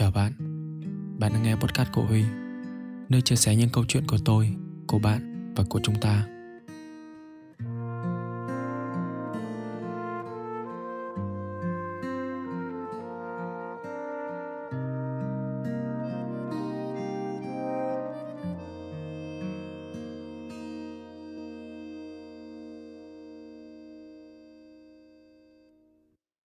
Chào bạn, bạn đang nghe podcast của Huy, nơi chia sẻ những câu chuyện của tôi, của bạn và của chúng ta.